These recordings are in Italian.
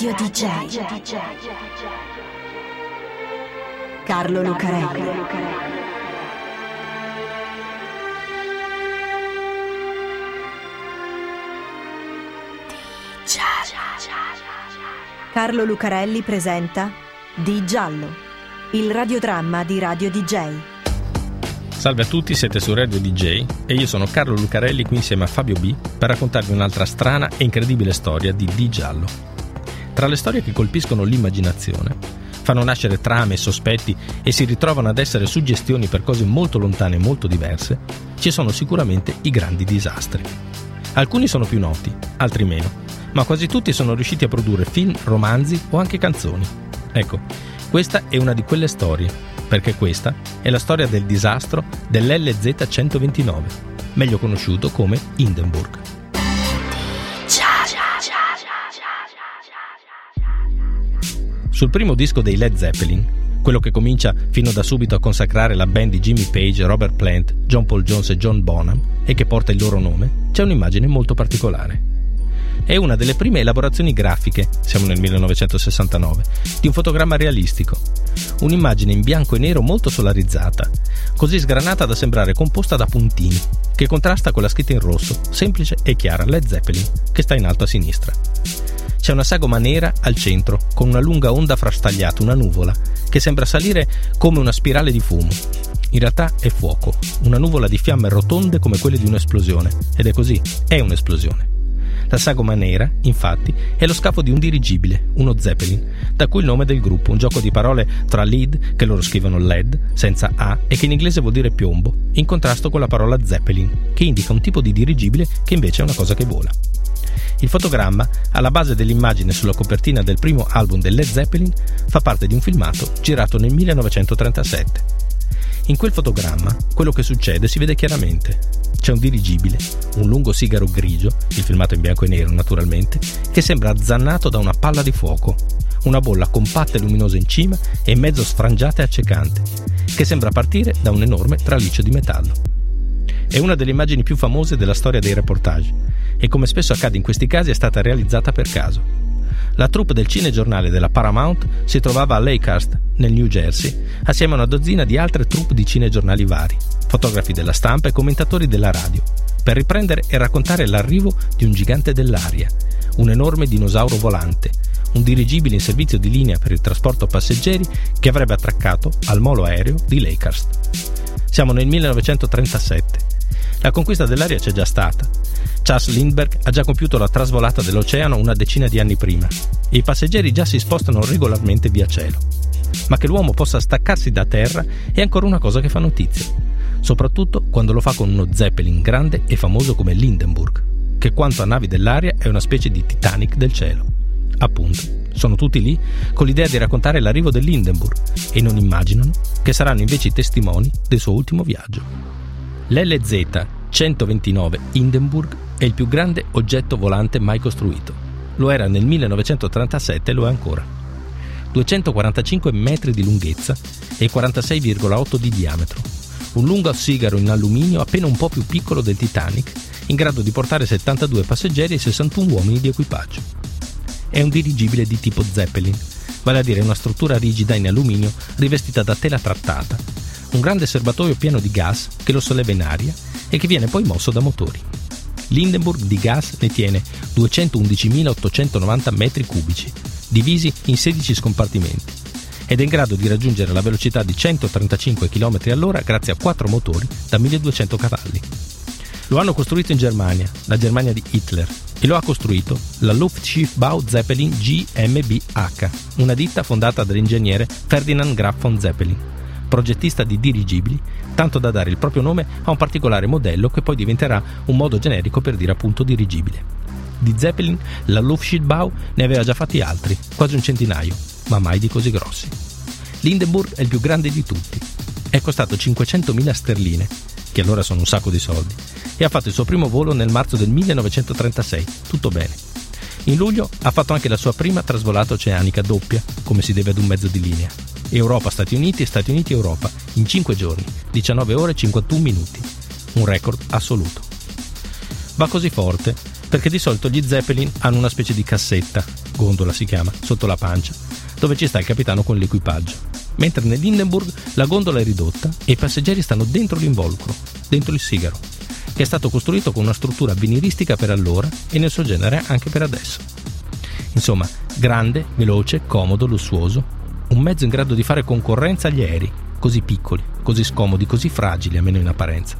Radio DJ. Carlo Lucarelli. Carlo Lucarelli presenta Di Giallo, il radiodramma di Radio DJ. Salve a tutti, siete su Radio DJ e io sono Carlo Lucarelli qui insieme a Fabio B per raccontarvi un'altra strana e incredibile storia di Di Giallo. Tra le storie che colpiscono l'immaginazione, fanno nascere trame e sospetti e si ritrovano ad essere suggestioni per cose molto lontane e molto diverse, ci sono sicuramente i grandi disastri. Alcuni sono più noti, altri meno, ma quasi tutti sono riusciti a produrre film, romanzi o anche canzoni. Ecco, questa è una di quelle storie, perché questa è la storia del disastro dell'LZ 129, meglio conosciuto come Hindenburg. Sul primo disco dei Led Zeppelin, quello che comincia fino da subito a consacrare la band di Jimmy Page, Robert Plant, John Paul Jones e John Bonham, e che porta il loro nome, c'è un'immagine molto particolare. È una delle prime elaborazioni grafiche, siamo nel 1969, di un fotogramma realistico. Un'immagine in bianco e nero molto solarizzata, così sgranata da sembrare composta da puntini, che contrasta con la scritta in rosso, semplice e chiara Led Zeppelin, che sta in alto a sinistra. C'è una sagoma nera al centro, con una lunga onda frastagliata, una nuvola, che sembra salire come una spirale di fumo. In realtà è fuoco, una nuvola di fiamme rotonde come quelle di un'esplosione, ed è così, è un'esplosione. La sagoma nera, infatti, è lo scafo di un dirigibile, uno Zeppelin, da cui il nome del gruppo, un gioco di parole tra lead, che loro scrivono LED, senza A, e che in inglese vuol dire piombo, in contrasto con la parola Zeppelin, che indica un tipo di dirigibile che invece è una cosa che vola. Il fotogramma, alla base dell'immagine sulla copertina del primo album del Led Zeppelin, fa parte di un filmato girato nel 1937. In quel fotogramma quello che succede si vede chiaramente. C'è un dirigibile, un lungo sigaro grigio, il filmato in bianco e nero naturalmente, che sembra azzannato da una palla di fuoco, una bolla compatta e luminosa in cima e mezzo sfrangiata e accecante, che sembra partire da un enorme traliccio di metallo. È una delle immagini più famose della storia dei reportage e come spesso accade in questi casi è stata realizzata per caso. La troupe del cinegiornale della Paramount si trovava a Lakehurst, nel New Jersey, assieme a una dozzina di altre troupe di cinegiornali vari, fotografi della stampa e commentatori della radio, per riprendere e raccontare l'arrivo di un gigante dell'aria, un enorme dinosauro volante, un dirigibile in servizio di linea per il trasporto passeggeri che avrebbe attraccato al molo aereo di Lakehurst. Siamo nel 1937. La conquista dell'aria c'è già stata, Charles Lindbergh ha già compiuto la trasvolata dell'oceano una decina di anni prima e i passeggeri già si spostano regolarmente via cielo. Ma che l'uomo possa staccarsi da terra è ancora una cosa che fa notizia, soprattutto quando lo fa con uno Zeppelin grande e famoso come Lindenburg, che quanto a navi dell'aria è una specie di Titanic del cielo. Appunto, sono tutti lì con l'idea di raccontare l'arrivo dell'Hindenburg e non immaginano che saranno invece i testimoni del suo ultimo viaggio. L'LZ 129 Hindenburg è il più grande oggetto volante mai costruito. Lo era nel 1937 e lo è ancora. 245 metri di lunghezza e 46,8 di diametro. Un lungo sigaro in alluminio appena un po' più piccolo del Titanic, in grado di portare 72 passeggeri e 61 uomini di equipaggio. È un dirigibile di tipo Zeppelin, vale a dire una struttura rigida in alluminio rivestita da tela trattata, un grande serbatoio pieno di gas che lo solleva in aria e che viene poi mosso da motori. L'Hindenburg di gas ne tiene 211.890 metri cubici, divisi in 16 scompartimenti, ed è in grado di raggiungere la velocità di 135 km all'ora grazie a 4 motori da 1200 cavalli. Lo hanno costruito in Germania, la Germania di Hitler, e lo ha costruito la Luftschiffbau Zeppelin GmbH, una ditta fondata dall'ingegnere Ferdinand Graf von Zeppelin, progettista di dirigibili, tanto da dare il proprio nome a un particolare modello che poi diventerà un modo generico per dire appunto dirigibile. Di Zeppelin la Luftschiffbau ne aveva già fatti altri, quasi un centinaio, ma mai di così grossi. L'Hindenburg è il più grande di tutti. È costato 500.000 sterline, che allora sono un sacco di soldi, e ha fatto il suo primo volo nel marzo del 1936. Tutto bene. In luglio ha fatto anche la sua prima trasvolata oceanica doppia, come si deve ad un mezzo di linea. Europa-Stati Uniti e Stati Uniti-Europa in 5 giorni, 19 ore e 51 minuti. Un record assoluto. Va così forte perché di solito gli Zeppelin hanno una specie di cassetta, gondola si chiama, sotto la pancia, dove ci sta il capitano con l'equipaggio. Mentre nell'Hindenburg la gondola è ridotta e i passeggeri stanno dentro l'involucro, dentro il sigaro, che è stato costruito con una struttura avveniristica per allora e nel suo genere anche per adesso. Insomma, grande, veloce, comodo, lussuoso, un mezzo in grado di fare concorrenza agli aerei, così piccoli, così scomodi, così fragili, almeno in apparenza.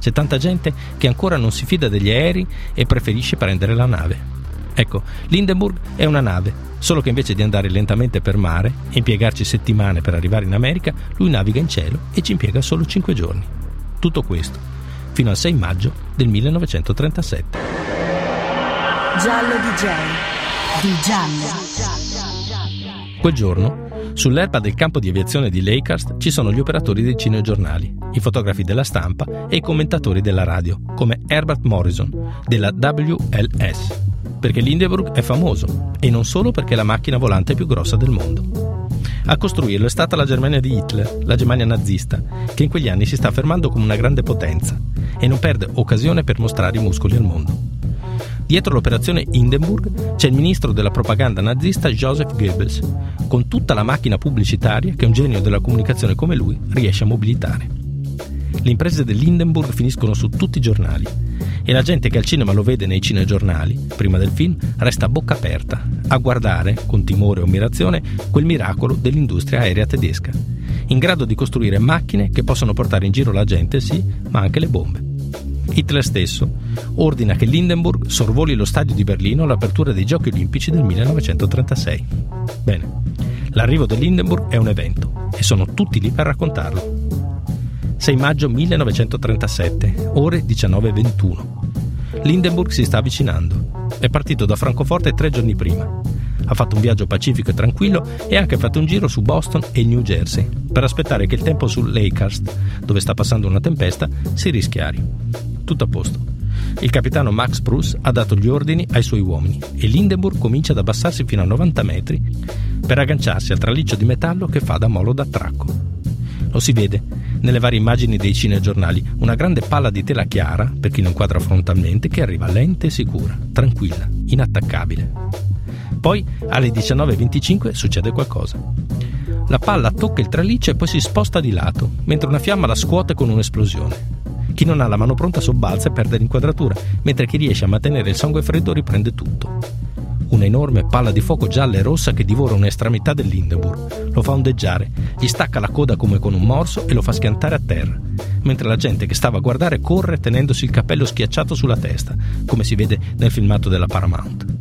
C'è tanta gente che ancora non si fida degli aerei e preferisce prendere la nave. Ecco, l'Hindenburg è una nave, solo che invece di andare lentamente per mare e impiegarci settimane per arrivare in America, lui naviga in cielo e ci impiega solo 5 giorni. Tutto questo, fino al 6 maggio del 1937. Giallo DJ. Di giallo. Quel giorno Sull'erba del campo di aviazione di Lakehurst ci sono gli operatori dei cinegiornali, i fotografi della stampa e i commentatori della radio, come Herbert Morrison della WLS. Perché l'Hindenburg è famoso e non solo perché è la macchina volante più grossa del mondo. A costruirlo è stata la Germania di Hitler, la Germania nazista, che in quegli anni si sta affermando come una grande potenza e non perde occasione per mostrare i muscoli al mondo. Dietro l'operazione Hindenburg c'è il ministro della propaganda nazista Joseph Goebbels, con tutta la macchina pubblicitaria che un genio della comunicazione come lui riesce a mobilitare. Le imprese dell'Hindenburg finiscono su tutti i giornali e la gente che al cinema lo vede nei cinegiornali, prima del film, resta a bocca aperta a guardare, con timore o ammirazione, quel miracolo dell'industria aerea tedesca, in grado di costruire macchine che possono portare in giro la gente, sì, ma anche le bombe. Hitler stesso ordina che l'Hindenburg sorvoli lo stadio di Berlino all'apertura dei Giochi Olimpici del 1936. Bene, l'arrivo dell'Hindenburg è un evento e sono tutti lì per raccontarlo. 6 maggio 1937, ore 19.21. L'Hindenburg si sta avvicinando. È partito da Francoforte tre giorni prima. Ha fatto un viaggio pacifico e tranquillo e ha anche fatto un giro su Boston e New Jersey per aspettare che il tempo su Lakehurst, dove sta passando una tempesta, si rischiari tutto a posto. Il capitano Max Bruce ha dato gli ordini ai suoi uomini e l'Hindenburg comincia ad abbassarsi fino a 90 metri per agganciarsi al traliccio di metallo che fa da molo d'attracco. Lo si vede nelle varie immagini dei cinegiornali, una grande palla di tela chiara, per chi non quadra frontalmente, che arriva lenta e sicura, tranquilla, inattaccabile. Poi alle 19.25 succede qualcosa. La palla tocca il traliccio e poi si sposta di lato, mentre una fiamma la scuote con un'esplosione. Chi non ha la mano pronta sobbalza e perde l'inquadratura, mentre chi riesce a mantenere il sangue freddo riprende tutto. Una enorme palla di fuoco gialla e rossa che divora un'estremità dell'Hindenburg. Lo fa ondeggiare, gli stacca la coda come con un morso e lo fa schiantare a terra, mentre la gente che stava a guardare corre tenendosi il cappello schiacciato sulla testa, come si vede nel filmato della Paramount.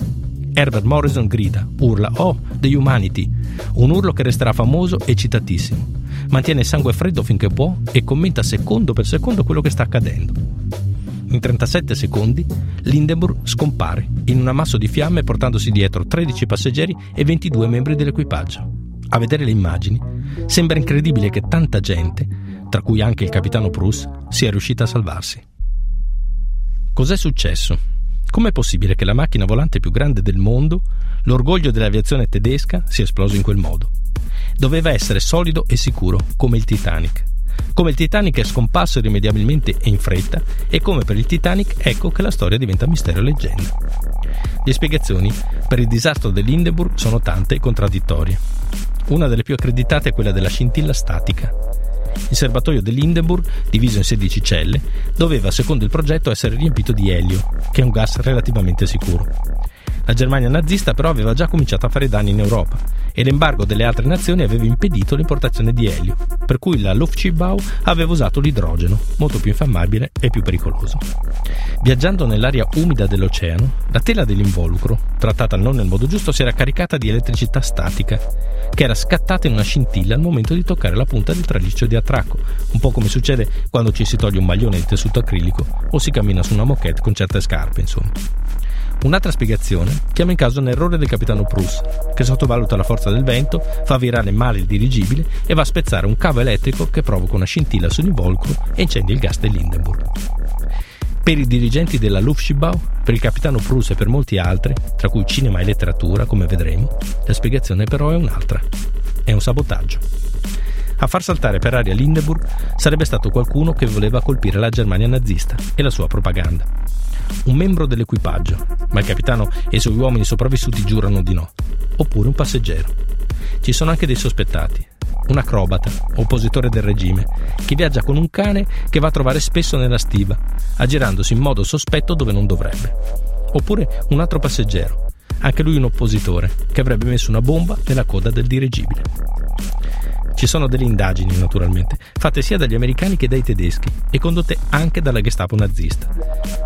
Herbert Morrison grida, urla, oh, The Humanity, un urlo che resterà famoso e citatissimo mantiene il sangue freddo finché può e commenta secondo per secondo quello che sta accadendo. In 37 secondi l'Hindenburg scompare in un ammasso di fiamme portandosi dietro 13 passeggeri e 22 membri dell'equipaggio. A vedere le immagini sembra incredibile che tanta gente, tra cui anche il capitano Prus, sia riuscita a salvarsi. Cos'è successo? Com'è possibile che la macchina volante più grande del mondo, l'orgoglio dell'aviazione tedesca, sia esploso in quel modo? doveva essere solido e sicuro, come il Titanic. Come il Titanic è scomparso irrimediabilmente e in fretta, e come per il Titanic ecco che la storia diventa mistero e leggenda. Le spiegazioni per il disastro dell'Hindenburg sono tante e contraddittorie. Una delle più accreditate è quella della scintilla statica. Il serbatoio dell'Hindenburg, diviso in 16 celle, doveva, secondo il progetto, essere riempito di elio, che è un gas relativamente sicuro. La Germania nazista però aveva già cominciato a fare danni in Europa e l'embargo delle altre nazioni aveva impedito l'importazione di elio, per cui la Luftschiffbau aveva usato l'idrogeno, molto più infiammabile e più pericoloso. Viaggiando nell'aria umida dell'oceano, la tela dell'involucro, trattata non nel modo giusto, si era caricata di elettricità statica, che era scattata in una scintilla al momento di toccare la punta del traliccio di attracco, un po' come succede quando ci si toglie un maglione di tessuto acrilico o si cammina su una moquette con certe scarpe, insomma. Un'altra spiegazione chiama in caso un errore del capitano Prus, che sottovaluta la forza del vento, fa virare male il dirigibile e va a spezzare un cavo elettrico che provoca una scintilla sull'involucro e incendia il gas dell'Hindenburg. Per i dirigenti della Luftschiffbau, per il capitano Prus e per molti altri, tra cui cinema e letteratura, come vedremo, la spiegazione però è un'altra. È un sabotaggio. A far saltare per aria l'Hindenburg sarebbe stato qualcuno che voleva colpire la Germania nazista e la sua propaganda. Un membro dell'equipaggio, ma il capitano e i suoi uomini sopravvissuti giurano di no, oppure un passeggero. Ci sono anche dei sospettati, un acrobata, oppositore del regime, che viaggia con un cane che va a trovare spesso nella stiva, aggirandosi in modo sospetto dove non dovrebbe. Oppure un altro passeggero, anche lui un oppositore, che avrebbe messo una bomba nella coda del dirigibile. Ci sono delle indagini, naturalmente, fatte sia dagli americani che dai tedeschi e condotte anche dalla Gestapo nazista.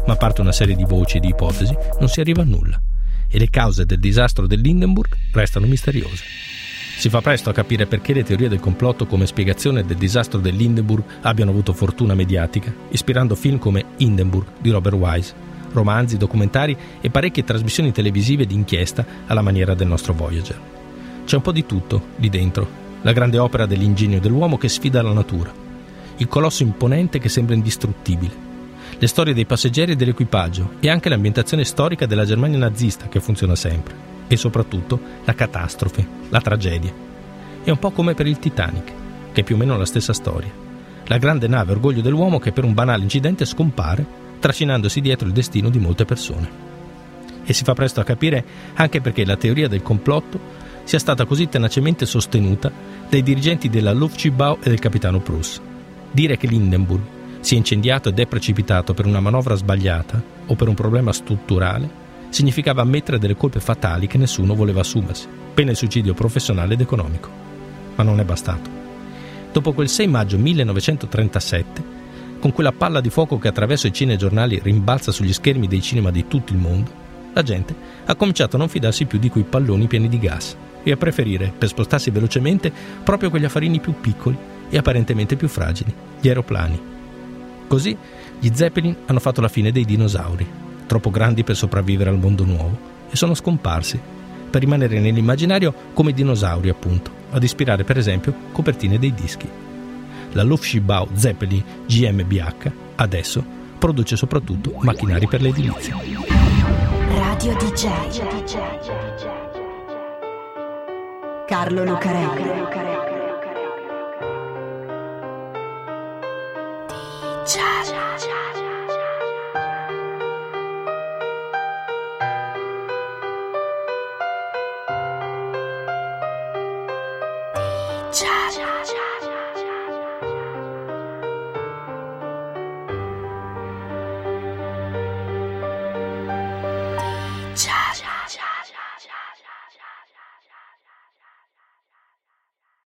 Ma a parte una serie di voci e di ipotesi, non si arriva a nulla. E le cause del disastro dell'Hindenburg restano misteriose. Si fa presto a capire perché le teorie del complotto come spiegazione del disastro dell'Hindenburg abbiano avuto fortuna mediatica, ispirando film come Hindenburg di Robert Wise, romanzi, documentari e parecchie trasmissioni televisive d'inchiesta alla maniera del nostro Voyager. C'è un po' di tutto lì dentro, la grande opera dell'ingegno dell'uomo che sfida la natura, il colosso imponente che sembra indistruttibile, le storie dei passeggeri e dell'equipaggio e anche l'ambientazione storica della Germania nazista che funziona sempre e soprattutto la catastrofe, la tragedia. È un po' come per il Titanic, che è più o meno la stessa storia. La grande nave orgoglio dell'uomo che per un banale incidente scompare, trascinandosi dietro il destino di molte persone. E si fa presto a capire anche perché la teoria del complotto sia stata così tenacemente sostenuta dai dirigenti della Luftschibau e del capitano Pruss. Dire che l'Hindenburg sia incendiato ed è precipitato per una manovra sbagliata o per un problema strutturale significava ammettere delle colpe fatali che nessuno voleva assumersi, pena il suicidio professionale ed economico. Ma non è bastato. Dopo quel 6 maggio 1937, con quella palla di fuoco che attraverso i cinegiornali rimbalza sugli schermi dei cinema di tutto il mondo, la gente ha cominciato a non fidarsi più di quei palloni pieni di gas e a preferire, per spostarsi velocemente, proprio quegli affarini più piccoli e apparentemente più fragili, gli aeroplani. Così gli Zeppelin hanno fatto la fine dei dinosauri, troppo grandi per sopravvivere al mondo nuovo, e sono scomparsi, per rimanere nell'immaginario come dinosauri appunto, ad ispirare per esempio copertine dei dischi. La Luftschibau Zeppelin GmbH adesso produce soprattutto macchinari per l'edilizia. Radio DJ Carlo Lucarelli. DJ